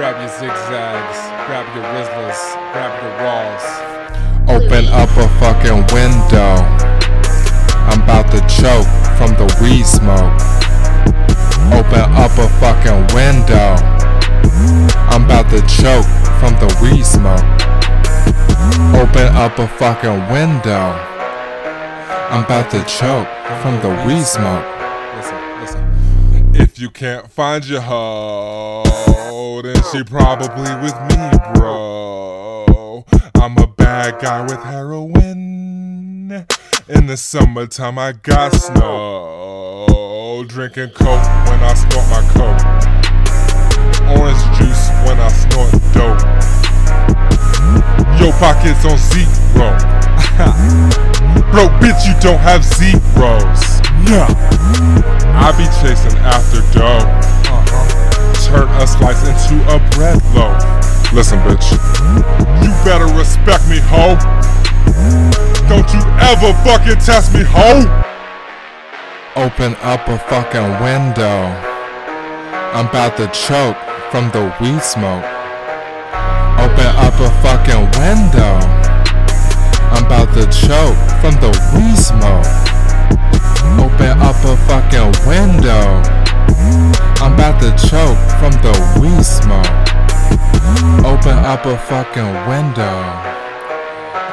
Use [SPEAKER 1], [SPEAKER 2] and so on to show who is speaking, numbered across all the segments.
[SPEAKER 1] grab your zigzags, grab your Rizlas, grab your walls.
[SPEAKER 2] Open up a fucking window. I'm about to choke from the weed smoke. Open up a fucking window. I'm about to choke from the weed smoke. Open up a fucking window. I'm about to choke from the weed smoke.
[SPEAKER 1] You can't find your hoe, then she probably with me, bro. I'm a bad guy with heroin. In the summertime, I got snow. Drinking coke when I snort my coke. Orange juice when I snort dope. Your pockets on zero. Bro, bitch, you don't have zeros. No. Be chasing after dough. Uh-huh. Turn a slice into a bread loaf. Listen, bitch. You better respect me, ho. Don't you ever fucking test me, ho.
[SPEAKER 2] Open up a fucking window. I'm about to choke from the weed smoke. Open up a fucking window. I'm about to choke from the weed smoke. Open up a fucking window. I'm about to choke from the weed smoke. Open up a fucking window.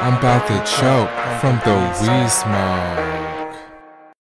[SPEAKER 2] I'm about to choke from the weed smoke.